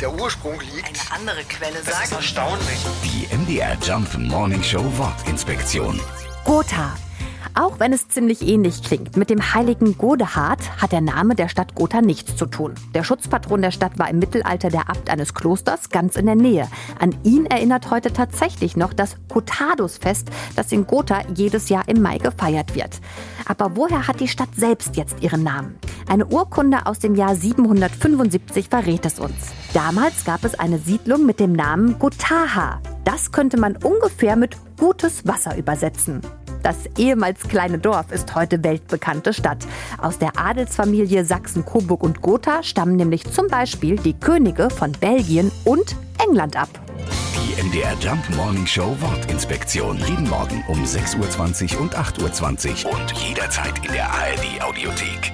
der Ursprung liegt. Eine andere Quelle Das ist sagt. erstaunlich. Die MDR Jump Morning Show Wortinspektion. Gotha. Auch wenn es ziemlich ähnlich klingt, mit dem heiligen Godehard hat der Name der Stadt Gotha nichts zu tun. Der Schutzpatron der Stadt war im Mittelalter der Abt eines Klosters ganz in der Nähe. An ihn erinnert heute tatsächlich noch das Gotthardusfest, das in Gotha jedes Jahr im Mai gefeiert wird. Aber woher hat die Stadt selbst jetzt ihren Namen? Eine Urkunde aus dem Jahr 775 verrät es uns. Damals gab es eine Siedlung mit dem Namen Gothaha. Das könnte man ungefähr mit gutes Wasser übersetzen. Das ehemals kleine Dorf ist heute weltbekannte Stadt. Aus der Adelsfamilie Sachsen, Coburg und Gotha stammen nämlich zum Beispiel die Könige von Belgien und England ab. Die MDR Jump Morning Show Wortinspektion. Jeden Morgen um 6.20 Uhr und 8.20 Uhr und jederzeit in der ARD Audiothek.